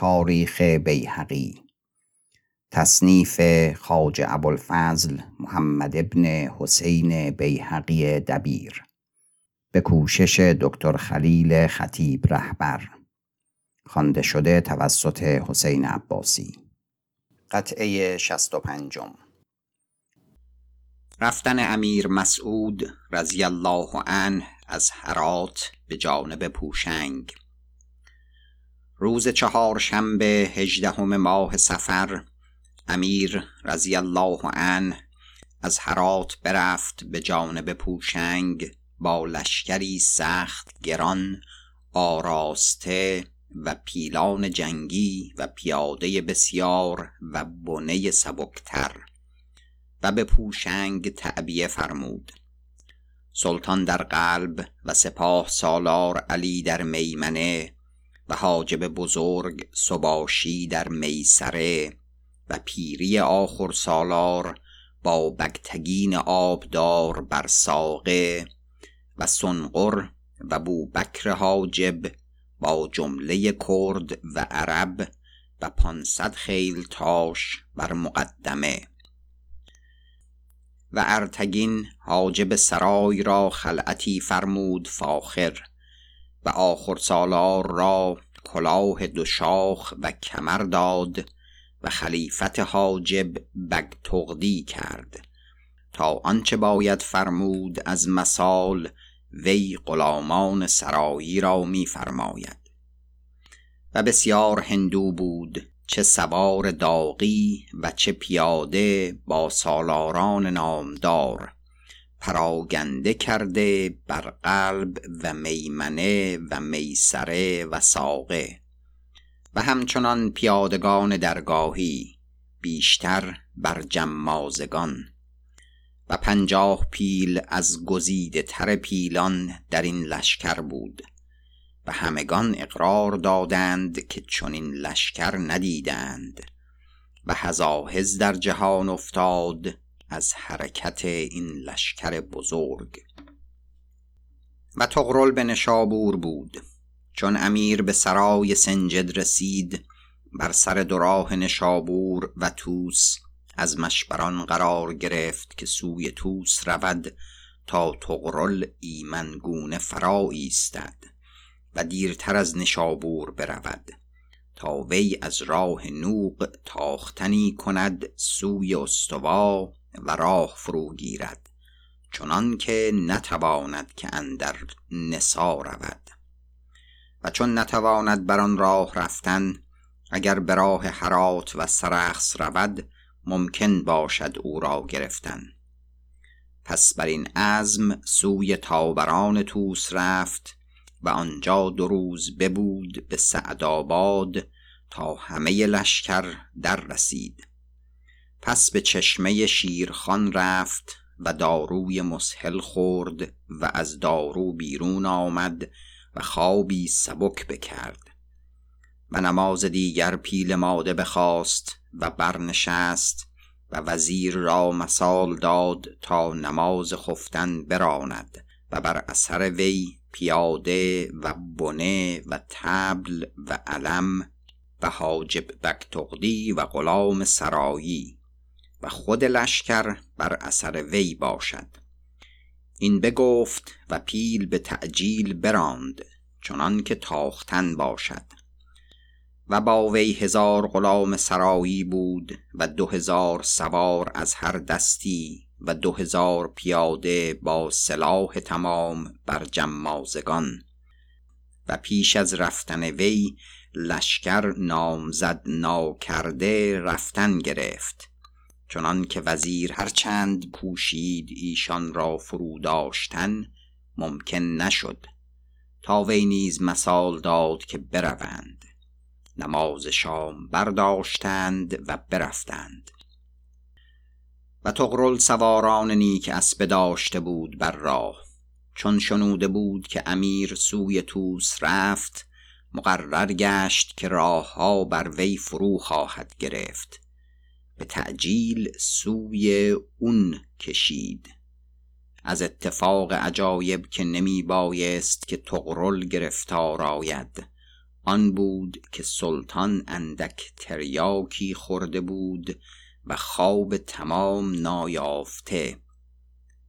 تاریخ بیهقی. تصنیف خاج ابوالفضل محمد ابن حسین بیهقی دبیر. به کوشش دکتر خلیل خطیب رهبر. خوانده شده توسط حسین عباسی. قطعه شست و پنجم. رفتن امیر مسعود رضی الله عنه از هرات به جانب پوشنگ. روز چهارشنبه هجدهم ماه سفر امیر رضی الله عنه از هرات برفت به جانب پوشنگ با لشکری سخت گران آراسته و پیلان جنگی و پیاده بسیار و بنه سبکتر و به پوشنگ تعبیه فرمود. سلطان در قلب و سپاه سالار علی در میمنه و حاجب بزرگ سباشی در میسره و پیری آخر سالار با بگتگین آبدار بر ساقه و سنقر و بوبکر حاجب با جمله کرد و عرب و پانصد خیل تاش بر مقدمه. و ارتگین حاجب سرای را خلعتی فرمود فاخر و آخر سالار را کلاه دو شاخ و کمر داد و خلیفت حاجب بگتغدی کرد تا آنچه باید فرمود از مثال وی غلامان سرایی را میفرماید. و بسیار هندو بود چه سوار داغی و چه پیاده با سالاران نامدار پراگنده کرده بر قلب و میمنه و میسره و ساقه. و همچنان پیادگان درگاهی بیشتر بر جمازگان. و پنجاه پیل از گزیده تر پیلان در این لشکر بود. و همگان اقرار دادند که چنین لشکر ندیدند. و هزاهز در جهان افتاد از حرکت این لشکر بزرگ. و تغرل به نشابور بود. چون امیر به سرای سنجد رسید بر سر دراه نشابور و توس از مشبران قرار گرفت که سوی توس رود تا تغرل ایمنگونه فرا ایستد و دیرتر از نشابور برود. تا وی از راه نوق تاختنی کند سوی استوا و راه فرو گیرد چنان که نتواند که اندر نسا رود. و چون نتواند بر آن راه رفتن اگر به راه حرات و سرخس رود ممکن باشد او را گرفتن. پس بر این عزم سوی تابران توس رفت و آنجا دو روز ببود به سعدآباد تا همه لشکر در رسید. پس به چشمه شیرخان رفت و داروی مسهل خورد و از دارو بیرون آمد و خوابی سبک بکرد. و نماز دیگر پیل ماده بخواست و برنشست و وزیر را مثال داد تا نماز خفتن براند و بر اثر وی پیاده و بنه و تبل و علم و حاجب بکتغدی و غلام سرایی و خود لشکر بر اثر وی باشد. این بگفت و پیل به تعجیل براند چنان که تاختن باشد. و با وی هزار غلام سرایی بود و دو هزار سوار از هر دستی و دو هزار پیاده با سلاح تمام بر جمازگان. و پیش از رفتن وی لشکر نامزد ناکرده رفتن گرفت. چنان که وزیر هرچند پوشید ایشان را فرو داشتن ممکن نشد. تا وی نیز مثال داد که بروند. نماز شام برداشتند و برفتند. و تغرل سواران نیک اسبه داشته بود بر راه. چون شنوده بود که امیر سوی توس رفت مقرر گشت که راه ها بر وی فرو خواهد گرفت. به تعجیل سوی اون کشید. از اتفاق عجایب که نمی بایست که تغرل گرفتار آید. آن بود که سلطان اندک تریاکی خورده بود و خواب تمام نایافته.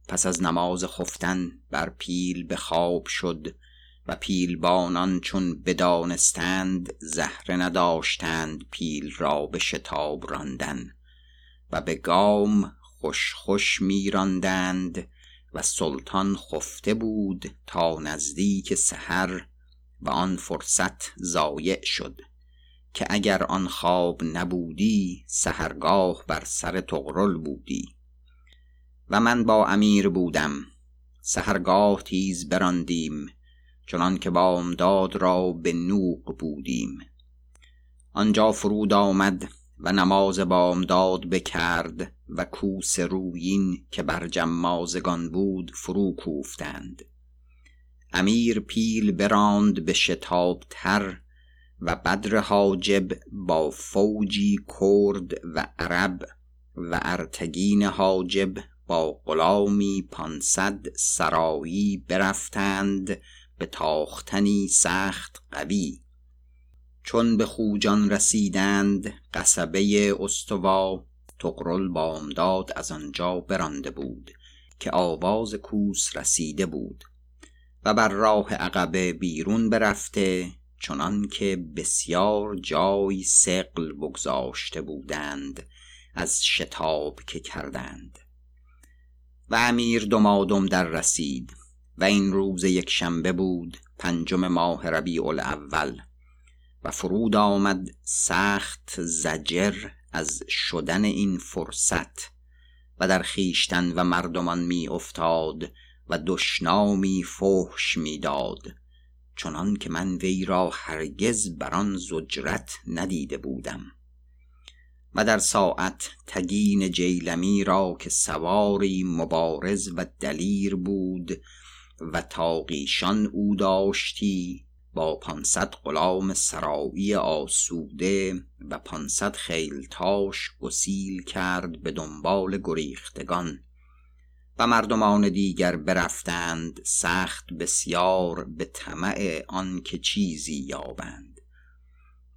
پس از نماز خفتن بر پیل به خواب شد و پیلبانان چون بدانستند زهره نداشتند پیل را به شتاب راندن. و به گام خوش خوش میراندند و سلطان خفته بود تا نزدیک سحر و آن فرصت ضایع شد که اگر آن خواب نبودی سهرگاه بر سر تغرل بودی. و من با امیر بودم. سهرگاه تیز براندیم چنان که بامداد را به نوق بودیم. آنجا فرود آمد و نماز بامداد بکرد و کوس رویین که بر جمازگان بود فرو کوفتند. امیر پیل براند به شتاب تر و بدر حاجب با فوجی کرد و عرب و ارتگین حاجب با غلامی پانصد سرایی برفتند به تاختنی سخت قوی. چون به خوجان رسیدند قصبه استوا تقرل بامداد از آنجا برانده بود که آواز کوس رسیده بود. و بر راه عقبه بیرون برفته چنان که بسیار جای سقل بگذاشته بودند از شتاب که کردند. و امیر دمادم در رسید و این روز یک شنبه بود پنجم ماه ربیع الاول. و فرود آمد سخت زجر از شدن این فرصت و در خیشتن و مردمان می افتاد و دشنامی فحش می‌داد چنان که من وی را هرگز بر آن زجرت ندیده بودم. و در ساعت تگین جیلمی را که سواری مبارز و دلیر بود و تاقیشان او داشتی با پانصد غلام سرایی آسوده و پانصد خیلتاش گسیل کرد به دنبال گریختگان. و مردمان دیگر برفتند سخت بسیار به طمع آنکه چیزی یابند.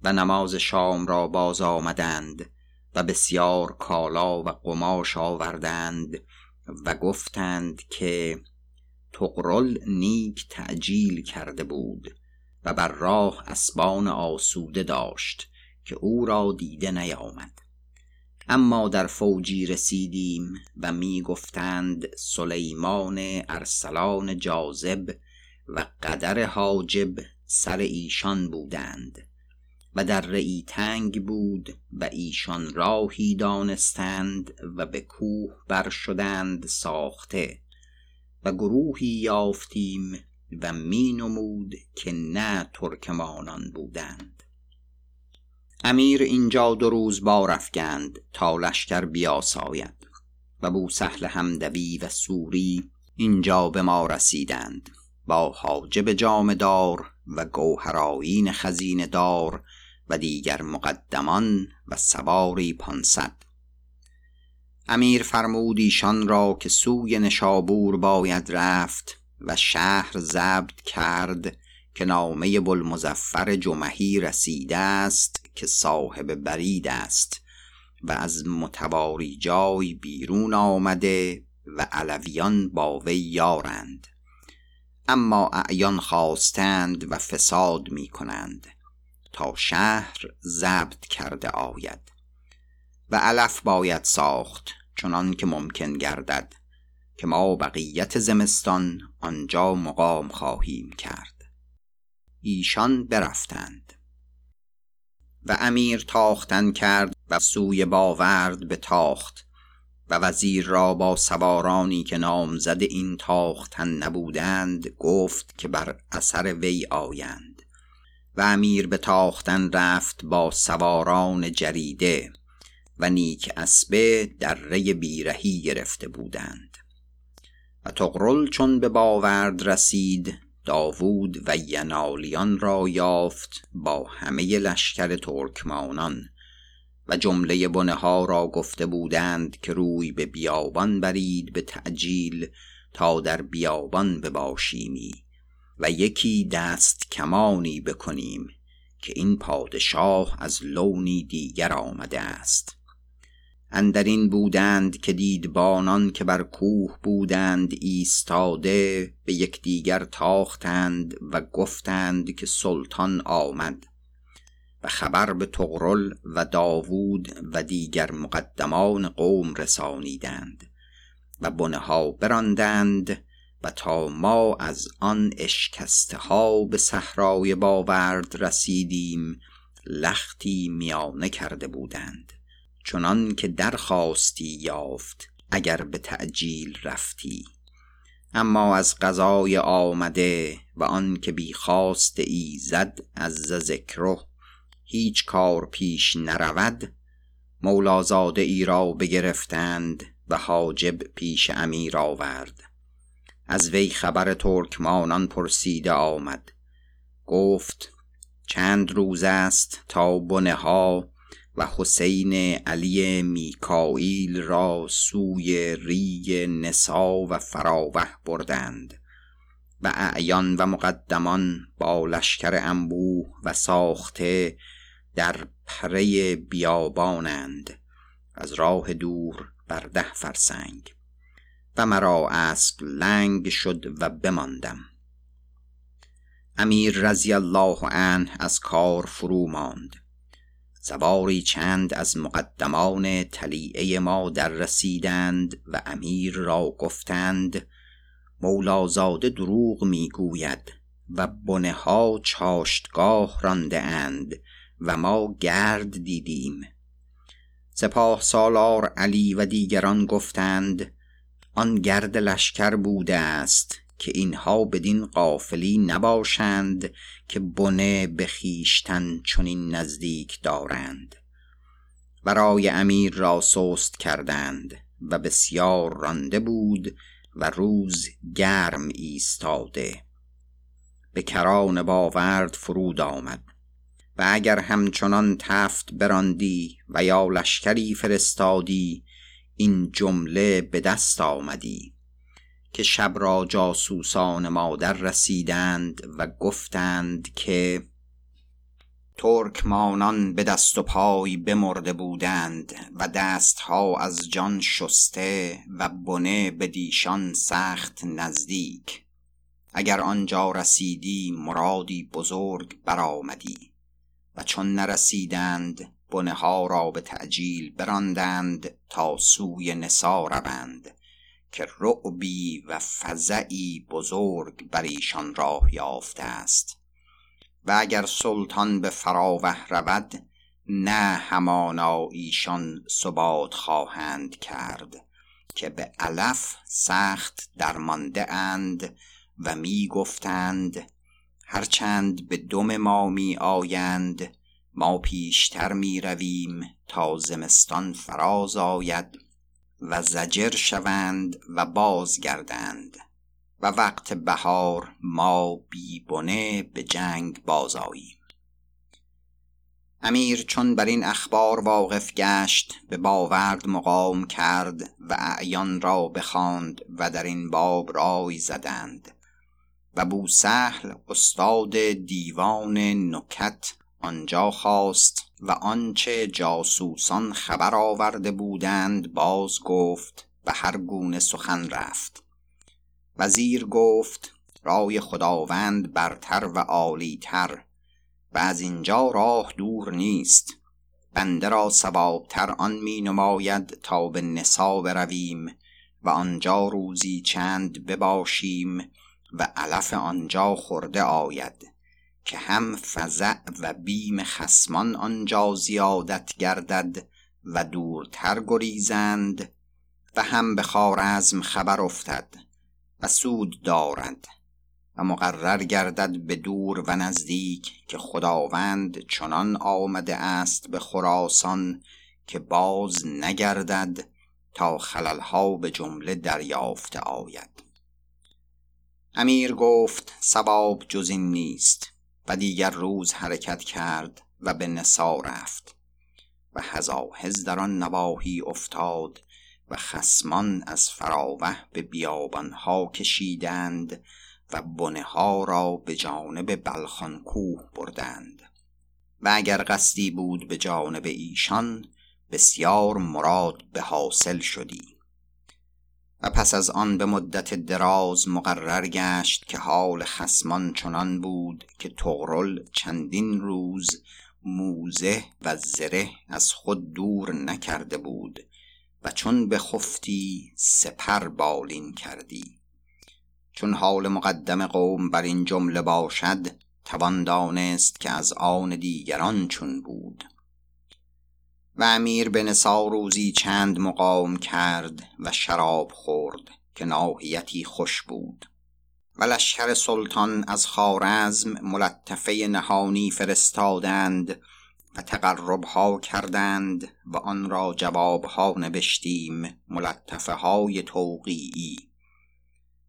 و نماز شام را باز آمدند و بسیار کالا و قماش آوردند و گفتند که تقرل نیک تعجیل کرده بود. و بر راه اسبان آسوده داشت که او را دیده نیامد. اما در فوجی رسیدیم و می گفتند سلیمان ارسلان جاذب و قدر حاجب سر ایشان بودند و در رئی تنگ بود و ایشان راهی دانستند و به کوه بر شدند ساخته و گروهی یافتیم و می نمود که نه ترکمانان بودند. امیر اینجا دو روز بار افگند تا لشکر بیاساید و بوسهل همدوی و سوری اینجا به ما رسیدند با حاجب جامدار و گوهرایین خزینه دار و دیگر مقدمان و سواری پانصد. امیر فرمود ایشان را که سوی نشابور باید رفت و شهر ضبط کرد که نامه بلمزفر جمهی رسیده است که صاحب برید است و از متواری جای بیرون آمده و علویان با وی یارند. اما اعیان خواستند و فساد می کنند تا شهر ضبط کرده آید و علف باید ساخت چنان که ممکن گردد. که ما بقیت زمستان آنجا مقام خواهیم کرد. ایشان برفتند. و امیر تاختن کرد و سوی باورد به تاخت و وزیر را با سوارانی که نامزد این تاختن نبودند گفت که بر اثر وی آیند. و امیر به تاختن رفت با سواران جریده و نیک اسبه ره بیرهی گرفته بودند. و تقرل چون به باورد رسید داوود و ینالیان را یافت با همه لشکر ترکمانان و جمله بنه ها را گفته بودند که روی به بیابان برید به تعجیل تا در بیابان بباشیمی و یکی دست کمانی بکنیم که این پادشاه از لونی دیگر آمده است. اندرین بودند که دیدبانان که بر کوه بودند ایستاده به یکدیگر تاختند و گفتند که سلطان آمد و خبر به تغرل و داوود و دیگر مقدمان قوم رسانیدند و بنه ها براندند و تا ما از آن اشکسته ها به صحرای باورد رسیدیم لختی میانه کرده بودند. چنان که درخواستی یافت اگر به تعجیل رفتی. اما از قضای آمده و آن که بی خواست ایزد از ذکره هیچ کار پیش نرود. مولازاده ای را بگرفتند و حاجب پیش امیر آورد. از وی خبر ترکمانان پرسیده آمد. گفت چند روز است تا بنه ها و حسین علی میکائیل را سوی ری نسا و فراوه بردند و اعیان و مقدمان با لشکر انبوه و ساخته در پره بیابانند از راه دور بر ده فرسنگ و مرا اسب لنگ شد و بماندم. امیر رضی الله عنه از کار فرو ماند. سواری چند از مقدمان تلیعه ما در رسیدند و امیر را گفتند مولازاده دروغ می‌گوید و بنه ها چاشتگاه رانده اند و ما گرد دیدیم. سپاه سالار علی و دیگران گفتند آن گرد لشکر بوده است. که اینها بدین قافلی نباشند که بنه به خیشتن چنین نزدیک دارند. برای امیر را سست کردند و بسیار رانده بود و روز گرم ایستاده. به کران باورد فرود آمد و اگر همچنان تفت براندی و یا لشکری فرستادی این جمله به دست آمدی. که شب را جاسوسان مادر رسیدند و گفتند که ترکمانان به دست و پای بمرده بودند و دستها از جان شسته و بنه به دیشان سخت نزدیک. اگر آنجا رسیدی مرادی بزرگ برآمدی و چون نرسیدند بنه ها را به تعجیل براندند تا سوی نسا روند. که رعبی و فزعی بزرگ بر ایشان راه یافته است. و اگر سلطان به فراوه رود نه همانا ایشان ثبات خواهند کرد که به علف سخت درمانده اند و می گفتند هرچند به دم ما می آیند ما پیشتر می رویم تا زمستان فراز آید. و زجر شوند و بازگردند و وقت بهار ما بیبنه به جنگ بازاییم امیر چون بر این اخبار واقف گشت به باورد مقام کرد و اعیان را بخواند و در این باب رای زدند و بوسهل استاد دیوان نکت آنجا خواست و آنچه جاسوسان خبر آورده بودند باز گفت و هر گونه سخن رفت. وزیر گفت رای خداوند برتر و عالیتر و از اینجا راه دور نیست. بنده را سوابتر آن می نماید تا به نسا برویم و آنجا روزی چند بباشیم و علف آنجا خورده آید. که هم فزع و بیم خسمان آنجا زیادت گردد و دورتر گریزند و هم به خارزم خبر افتد و سود دارد و مقرر گردد به دور و نزدیک که خداوند چنان آمده است به خراسان که باز نگردد تا خللها به جمله دریافته آید. امیر گفت سباب جز این نیست. و دیگر روز حرکت کرد و به نسا رفت و هزاهز در آن نواحی افتاد و خسمان از فراوه به بیابانها کشیدند و بنه ها را به جانب بلخان کوه بردند و اگر قصدی بود به جانب ایشان بسیار مراد به حاصل شدی. و پس از آن به مدت دراز مقرر گشت که حال خسمان چنان بود که تغرل چندین روز موزه و زره از خود دور نکرده بود و چون به خفتی سپر بالین کردی. چون حال مقدم قوم بر این جمله باشد توان دانست که از آن دیگران چون بود. و امیر به نسا روزی چند مقام کرد و شراب خورد که ناحیتی خوش بود. و لشکر سلطان از خارزم ملطفه نهانی فرستادند و تقربها کردند و آن را جوابها نبشتیم ملطفه های توقیعی.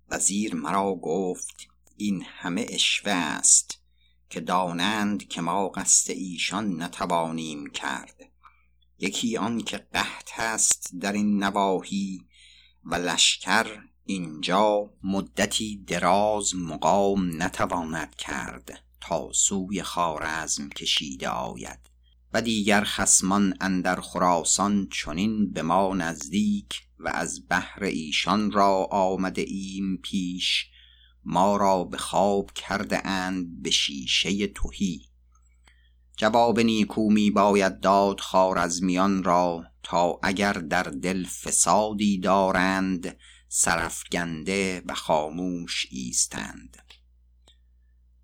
وزیر مرا گفت این همه اشوه است که دانند که ما قصد ایشان نتوانیم کرد. یکی آن که قحط است در این نواحی و لشکر اینجا مدتی دراز مقام نتواند کرد تا سوی خارزم کشیده آید و دیگر خسمان اندر خراسان چنین به ما نزدیک و از بحر ایشان را آمده ایم پیش ما را به خواب کرده اند به شیشه توهی جواب نیکو می باید داد خارزمیان را تا اگر در دل فسادی دارند سرفگنده و خاموش ایستند.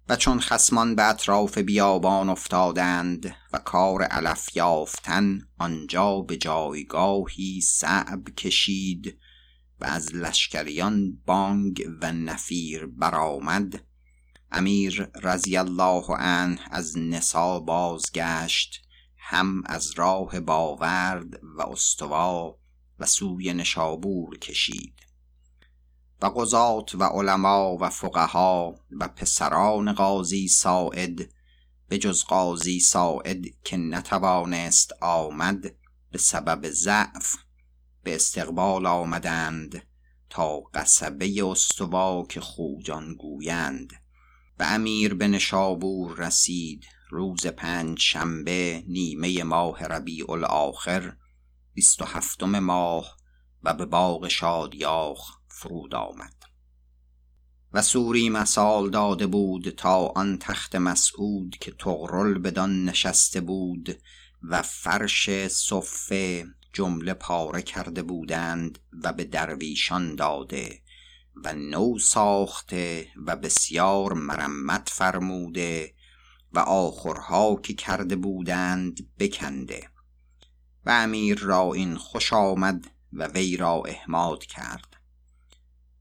و چون خسمان به اطراف بیابان افتادند و کار علف یافتن آنجا به جایگاهی صعب کشید و از لشکریان بانگ و نفیر برآمد امیر رضی الله عنه از نسا بازگشت هم از راه باورد و استوا و سوی نشابور کشید. و قضات و علما و فقها و پسران قاضی ساعد به جز قاضی ساعد که نتوانست آمد به سبب ضعف به استقبال آمدند تا قصبه استوا که خوجان گویند. و امیر به نشابور رسید. روز پنج شنبه نیمه ماه ربیع الاخر بیست و هفتم ماه و به باغ شادیاخ فرود آمد. و سوری مسال داده بود تا آن تخت مسعود که تغرل بدان نشسته بود و فرش صفه جمله پاره کرده بودند و به درویشان داده. و نو ساخته و بسیار مرمت فرموده و آخرها که کرده بودند بکنده و امیر را این خوش آمد و وی را احماد کرد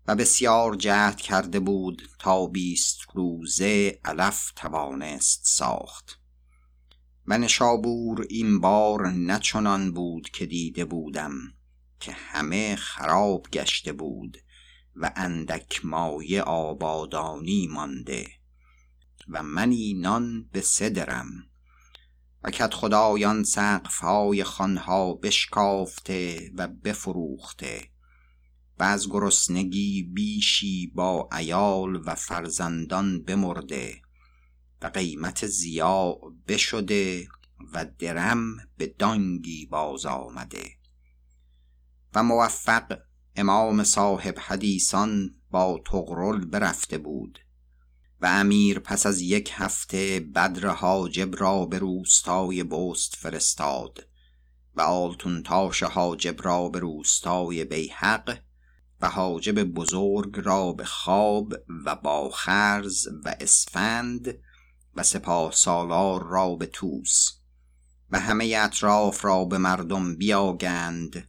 و بسیار جهد کرده بود تا بیست روزه علف توانست ساخت و نشابور این بار نچنان بود که دیده بودم که همه خراب گشته بود و اندک مایه آبادانی مانده و منی نان به صدرم و کت خدایان سقفهای خانها بشکافته و بفروخته و از گرسنگی بیشی با ایال و فرزندان بمرده و قیمت زیاع بشده و درم به دانگی باز آمده و موفق امام صاحب حدیثان با تغرل برفته بود و امیر پس از یک هفته بدر حاجب را به روستای بست فرستاد و آلتون تاش حاجب را به روستای بیحق و حاجب بزرگ را به خواب و با خرز و اسفند و سپاه سالار را به توس و همه اطراف را به مردم بیاگند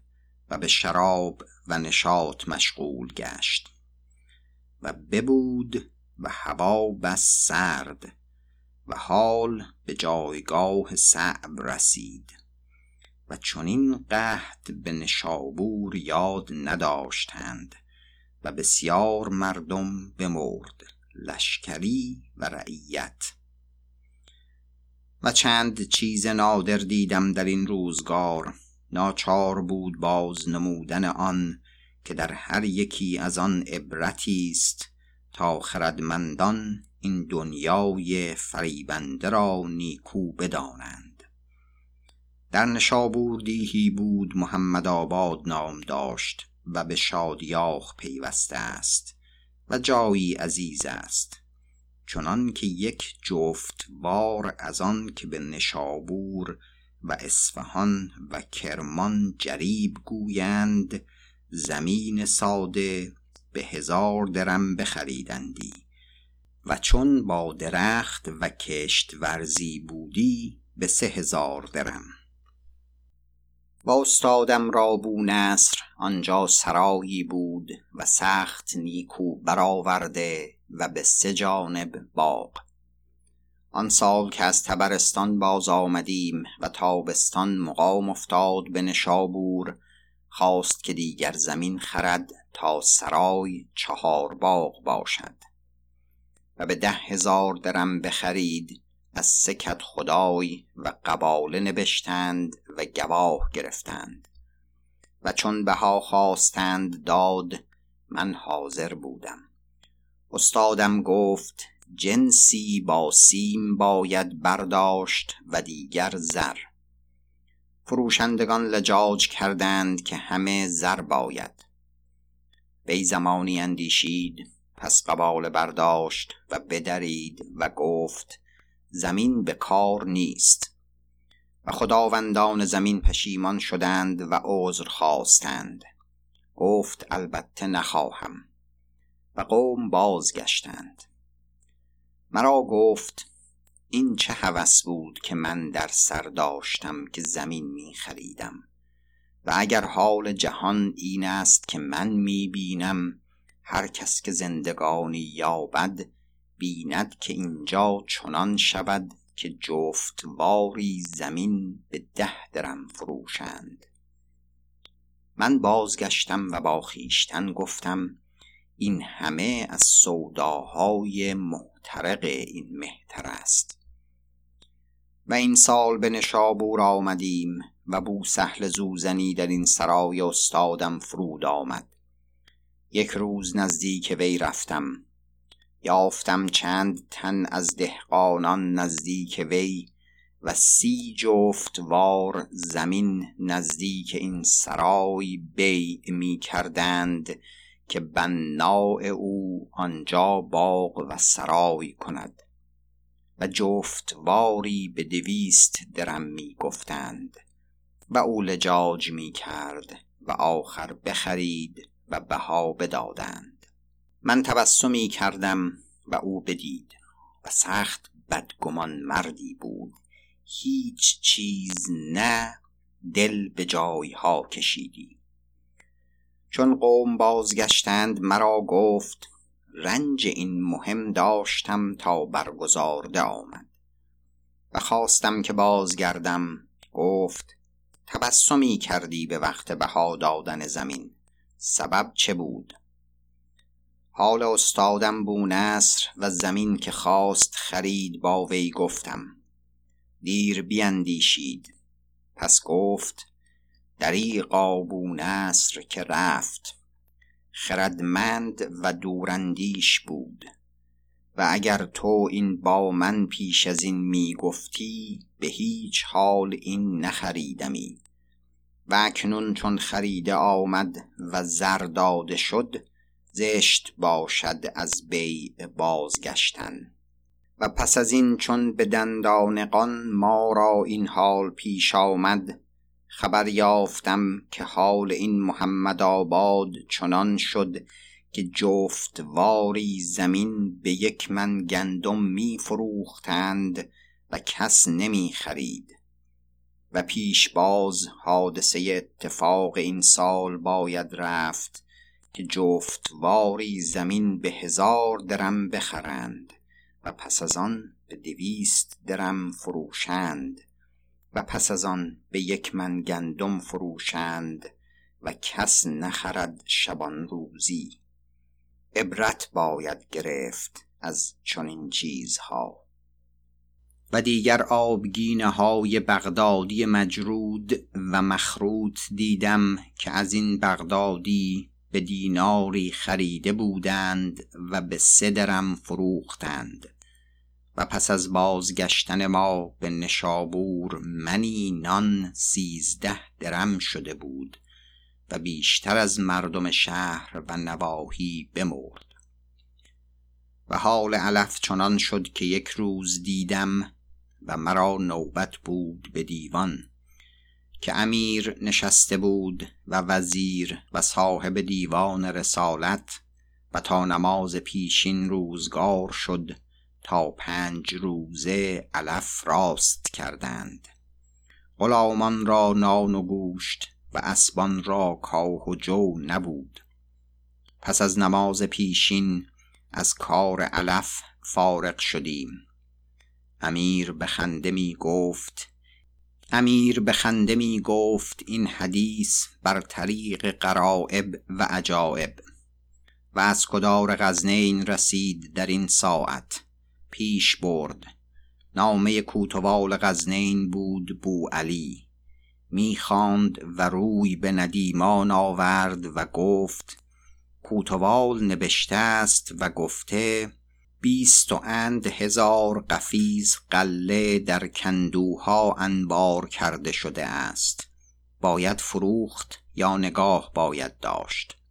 و به شراب و نشاط مشغول گشت و ببود و هوا بس سرد و حال به جایگاه صعب رسید و چنین قحط به نشابور یاد نداشتند و بسیار مردم بمرد لشکری و رعیت. و چند چیز نادر دیدم در این روزگار. ناچار بود باز نمودن آن که در هر یکی از آن عبرتی است تا خردمندان این دنیای فریبنده را نیکو بدانند. در نشابور دیهی بود محمد آباد نام داشت و به شادیاخ پیوسته است و جایی عزیز است. چنان که یک جفت بار از آن که به نشابور و اصفهان و کرمان جریب گویند زمین ساده به هزار درم بخریدندی. و چون با درخت و کشت ورزی بودی به سه هزار درم. با استادم را بو نصر آنجا سرایی بود و سخت نیکو برآورده و به سه جانب باغ. آن سال که از تبرستان باز آمدیم و تابستان مقام افتاد به نشابور خواست که دیگر زمین خرد تا سرای چهار باغ باشد. و به ده هزار درم بخرید از سکت خدای و قباله نبشتند و گواه گرفتند. و چون بها خواستند داد من حاضر بودم. استادم گفت جنسی با سیم باید برداشت و دیگر زر. فروشندگان لجاج کردند که همه زر باید. وی زمانی اندیشید پس قبال برداشت و بدرید و گفت زمین به کار نیست. و خداوندان زمین پشیمان شدند و عذر خواستند. گفت البته نخواهم. و قوم بازگشتند. مرا گفت این چه هوس بود که من در سر داشتم که زمین می خریدم. و اگر حال جهان این است که من می بینم هر کس که زندگانی یابد بیند که اینجا چنان شود که جفت واری زمین به ده درم فروشند. من بازگشتم و با خیشتن گفتم این همه از سوداهای محترق این مهتر است. و این سال به نشابور آمدیم و بو سهل زوزنی در این سرای استادم فرود آمد. یک روز نزدیک وی رفتم. یافتم چند تن از دهقانان نزدیک وی و سی جفت وار زمین نزدیک این سرای بی می کردند که بناع او آنجا باغ و سرای کند و جفت واری به دویست درم می گفتند و او لجاج می کرد و آخر بخرید و بها بدادند. من تبسمی کردم و او بدید و سخت بدگمان مردی بود. هیچ چیز نه دل به جایها کشیدی. چون قوم بازگشتند مرا گفت رنج این مهم داشتم تا برگزارده آمد. و خواستم که بازگردم گفت تبسمی کردی به وقت بها دادن زمین. سبب چه بود؟ حال استادم بو نصر و زمین که خواست خرید با وی گفتم. دیر بیندیشید. پس گفت دریقا بو نصر که رفت. خردمند و دوراندیش بود. و اگر تو این با من پیش از این می گفتی به هیچ حال این نخریدمی. و اکنون چون خریده آمد و زر داده شد زشت باشد از بیع بازگشتن. و پس از این چون به دندانقان ما را این حال پیش آمد خبر یافتم که حال این محمد آباد چنان شد که جفت واری زمین به یک من گندم می فروختند و کس نمی خرید و پیش باز حادثه اتفاق این سال باید رفت که جفت واری زمین به هزار درم بخرند و پس از آن به دویست درم فروشند. و پس از آن به یک من گندم فروشند و کس نخرد شبان روزی. عبرت باید گرفت از چنین چیزها. و دیگر آبگینه های بغدادی مجرود و مخروط دیدم که از این بغدادی به دیناری خریده بودند و به سه درم فروختند. و پس از بازگشتن ما به نشابور منی نان سیزده درم شده بود و بیشتر از مردم شهر و نواحی بمرد. و حال علف چنان شد که یک روز دیدم و مرا نوبت بود به دیوان که امیر نشسته بود و وزیر و صاحب دیوان رسالت و تا نماز پیشین روزگار شد تا پنج روزه علف راست کردند. غلامان را نان و گوشت و اسبان را کاه و جو نبود. پس از نماز پیشین از کار علف فارغ شدیم. امیر به خنده می گفت امیر به خنده می گفت این حدیث بر طریق قرائب و عجائب و از کدار غزنین رسید در این ساعت. پیش برد. نامه کوتوال غزنین بود بو علی می‌خواند و روی به ندیمان آورد و گفت کوتوال نبشته است و گفته بیست و اند هزار قفیز قله در کندوها انبار کرده شده است. باید فروخت یا نگاه باید داشت.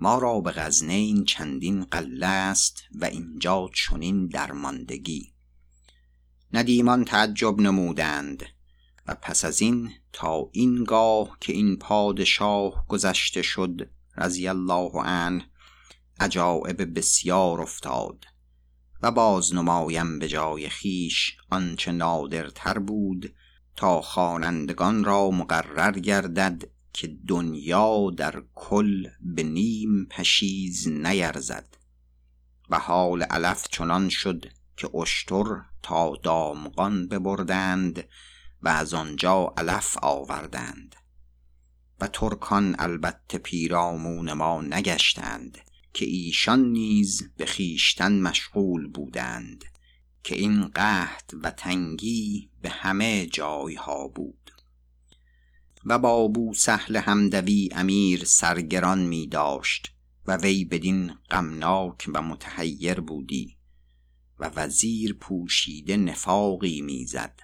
ما را به غزنین چندین قله است و اینجا چنین درماندگی. ندیمان تعجب نمودند و پس از این تا اینگاه که این پادشاه گذشته شد رضی الله عنه عجایب بسیار افتاد و باز نمایم به جای خیش آنچه نادرتر بود تا خوانندگان را مقرر گردد که دنیا در کل به نیم پشیز نیرزد. و حال علف چنان شد که اشتر تا دامغان ببردند و از آنجا علف آوردند. و ترکان البته پیرامون ما نگشتند که ایشان نیز به خیشتن مشغول بودند که این قحط و تنگی به همه جایها بود. و با بو سهل همدوی امیر سرگران می داشت و وی بدین غمناک و متحیر بودی و وزیر پوشیده نفاقی می‌زد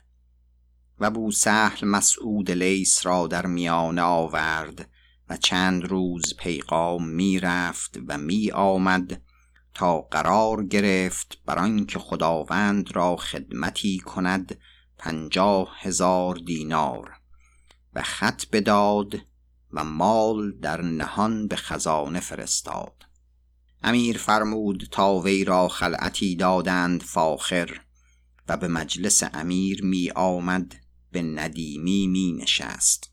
و بو سهل مسعود لیس را در میانه آورد و چند روز پیغام می رفت و می آمد تا قرار گرفت بر آنکه خداوند را خدمتی کند پنجاه هزار دینار. و خط بداد و مال در نهان به خزانه فرستاد. امیر فرمود تا وی را خلعتی دادند فاخر و به مجلس امیر می آمد به ندیمی می نشست.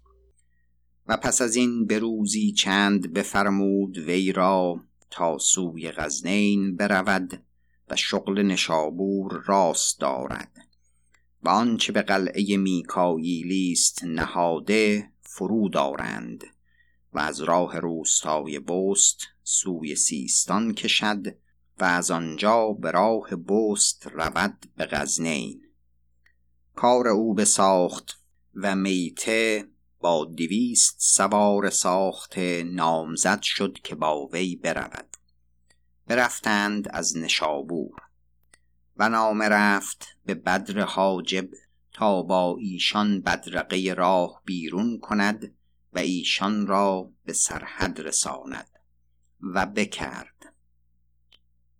و پس از این به روزی چند بفرمود وی را تا سوی غزنین برود و شغل نشابور راست دارد. و آنچه به قلعه میکاییلی است نهاده فرو دارند و از راه روستای بست سوی سیستان کشد و از آنجا به راه بست رود به غزنین. کار او بساخت و میته با دویست سوار ساخته نامزد شد که با وی برود. برفتند از نشابور. و نامه رفت به بدر حاجب تا با ایشان بدرقه راه بیرون کند و ایشان را به سرحد رساند و بکرد.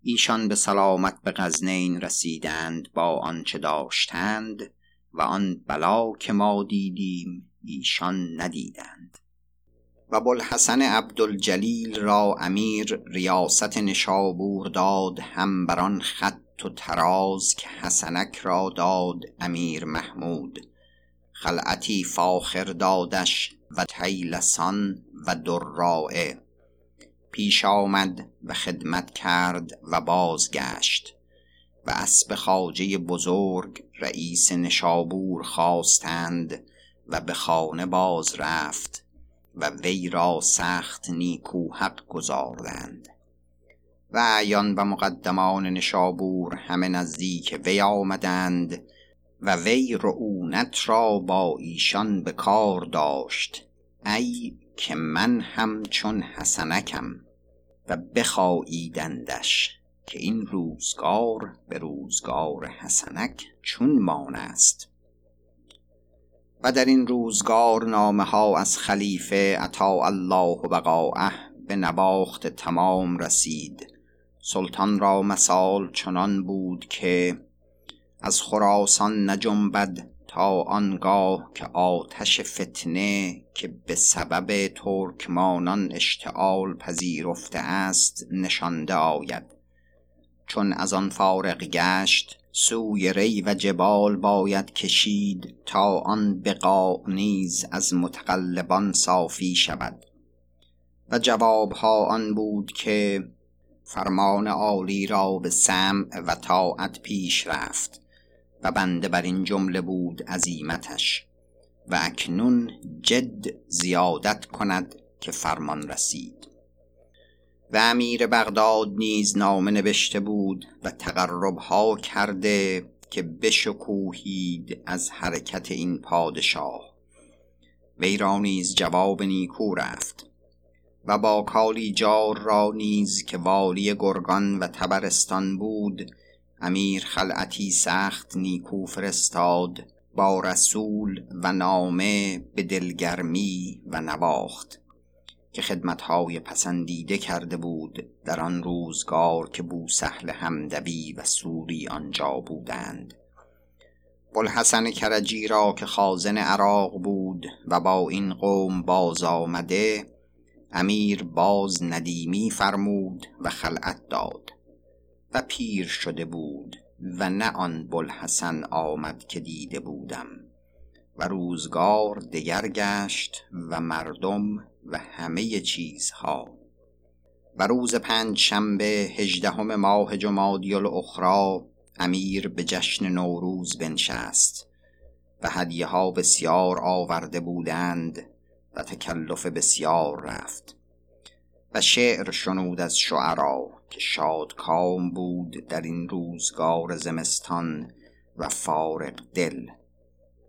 ایشان به سلامت به غزنین رسیدند با آنچه داشتند و آن بلا که ما دیدیم ایشان ندیدند. و بلحسن عبدالجلیل را امیر ریاست نشابور داد هم بر خط و تراز که حسنک را داد امیر محمود. خلعتی فاخر دادش و تیلسان و درائه پیش آمد و خدمت کرد و بازگشت. و اسب خاجه بزرگ رئیس نشابور خواستند و به خانه باز رفت و وی را سخت نیکو حق گذاردند و اعیان و مقدمان نشابور همه نزدیک وی آمدند و وی رعونت را با ایشان به کار داشت. ای که من هم چون حسنکم و بخاییدندش که این روزگار به روزگار حسنک چون مان است. و در این روزگار نامه ها از خلیفه عطا الله و بقاعه به نباخت تمام رسید. سلطان را مثال چنان بود که از خراسان نجنبد تا آنگاه که آتش فتنه که به سبب ترکمانان اشتعال پذیرفته است نشانده آید. چون از آن فارغ گشت سوی ری و جبال باید کشید تا آن بقا نیز از متقلبان صافی شود. و جوابها آن بود که فرمان عالی را به سمع و طاعت پیش رفت و بنده بر این جمله بود عزیمتش و اکنون جد زیادت کند که فرمان رسید. و امیر بغداد نیز نامه نوشته بود و تقربها کرده که بشکوهید از حرکت این پادشاه. وی را جواب نیکو رفت. و با جار را نیز که والی گرگان و تبرستان بود امیر خلعتی سخت نیکو فرستاد با رسول و نامه به دلگرمی و نواخت که خدمتهای پسندیده کرده بود در آن روزگار که بوسهل همدوی و سوری آنجا بودند. بلحسن کرجی را که خازن عراق بود و با این قوم باز آمده امیر باز ندیمی فرمود و خلعت داد و پیر شده بود و نه آن بلحسن آمد که دیده بودم و روزگار دگر گشت و مردم و همه چیزها و روز پنج شنبه هجدهم ماه جمادی الاخرى امیر به جشن نوروز بنشست و هدیه ها بسیار آورده بودند و تکلف بسیار رفت. و شعر شنود از شعرا که شادکام بود در این روزگار زمستان و فارق دل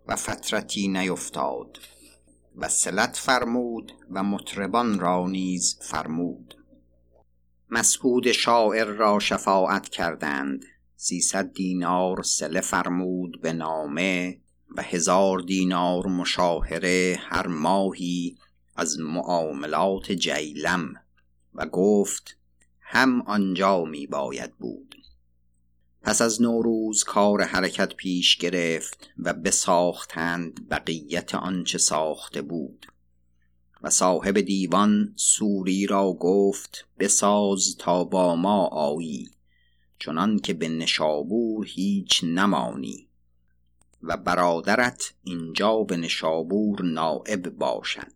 و فترتی نیفتاد و سلت فرمود و مطربان را نیز فرمود. مسعود شاعر را شفاعت کردند. سیصد دینار سله فرمود به نامه و هزار دینار مشاهره هر ماهی از معاملات جیلم. و گفت هم آنجا می باید بود. پس از نوروز کار حرکت پیش گرفت و بساختند بقیت آنچه ساخته بود. و صاحب دیوان سوری را گفت بساز تا با ما آیی چنان که به نشابور هیچ نمانی. و برادرت اینجا به نشابور نائب باشد.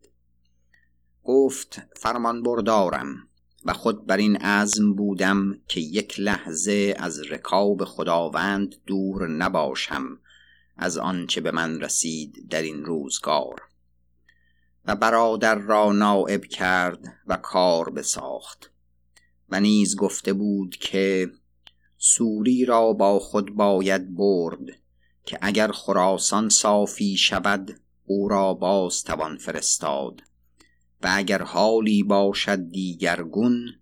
گفت فرمان بردارم و خود بر این عزم بودم که یک لحظه از رکاب خداوند دور نباشم از آنچه به من رسید در این روزگار. و برادر را نائب کرد و کار بساخت. و نیز گفته بود که سوری را با خود باید برد که اگر خراسان صافی شود او را باز توان فرستاد. و اگر حالی باشد دیگرگون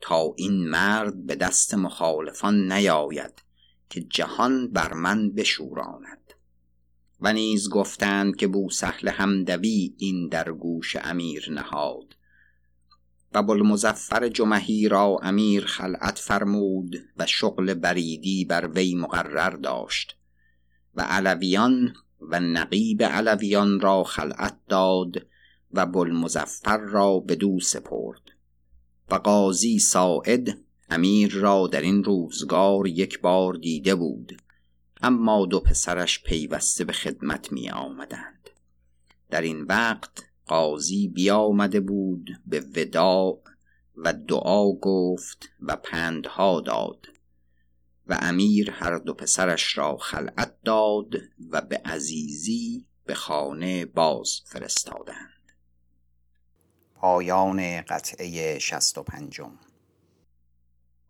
تا این مرد به دست مخالفان نیاید که جهان بر من بشوراند. و نیز گفتند که بوسهل همدوی این در گوش امیر نهاد. و بلمزفر جمهی را امیر خلعت فرمود و شغل بریدی بر وی مقرر داشت. و علویان و نقیب علویان را خلعت داد و بلمزفر را به دو سپرد و قاضی ساعد امیر را در این روزگار یک بار دیده بود اما دو پسرش پیوسته به خدمت می آمدند در این وقت قاضی بیامده بود به وداع و دعا گفت و پندها داد. و امیر هر دو پسرش را خلعت داد و به عزیزی به خانه باز فرستادند. پایان قطعه شست و پنجم.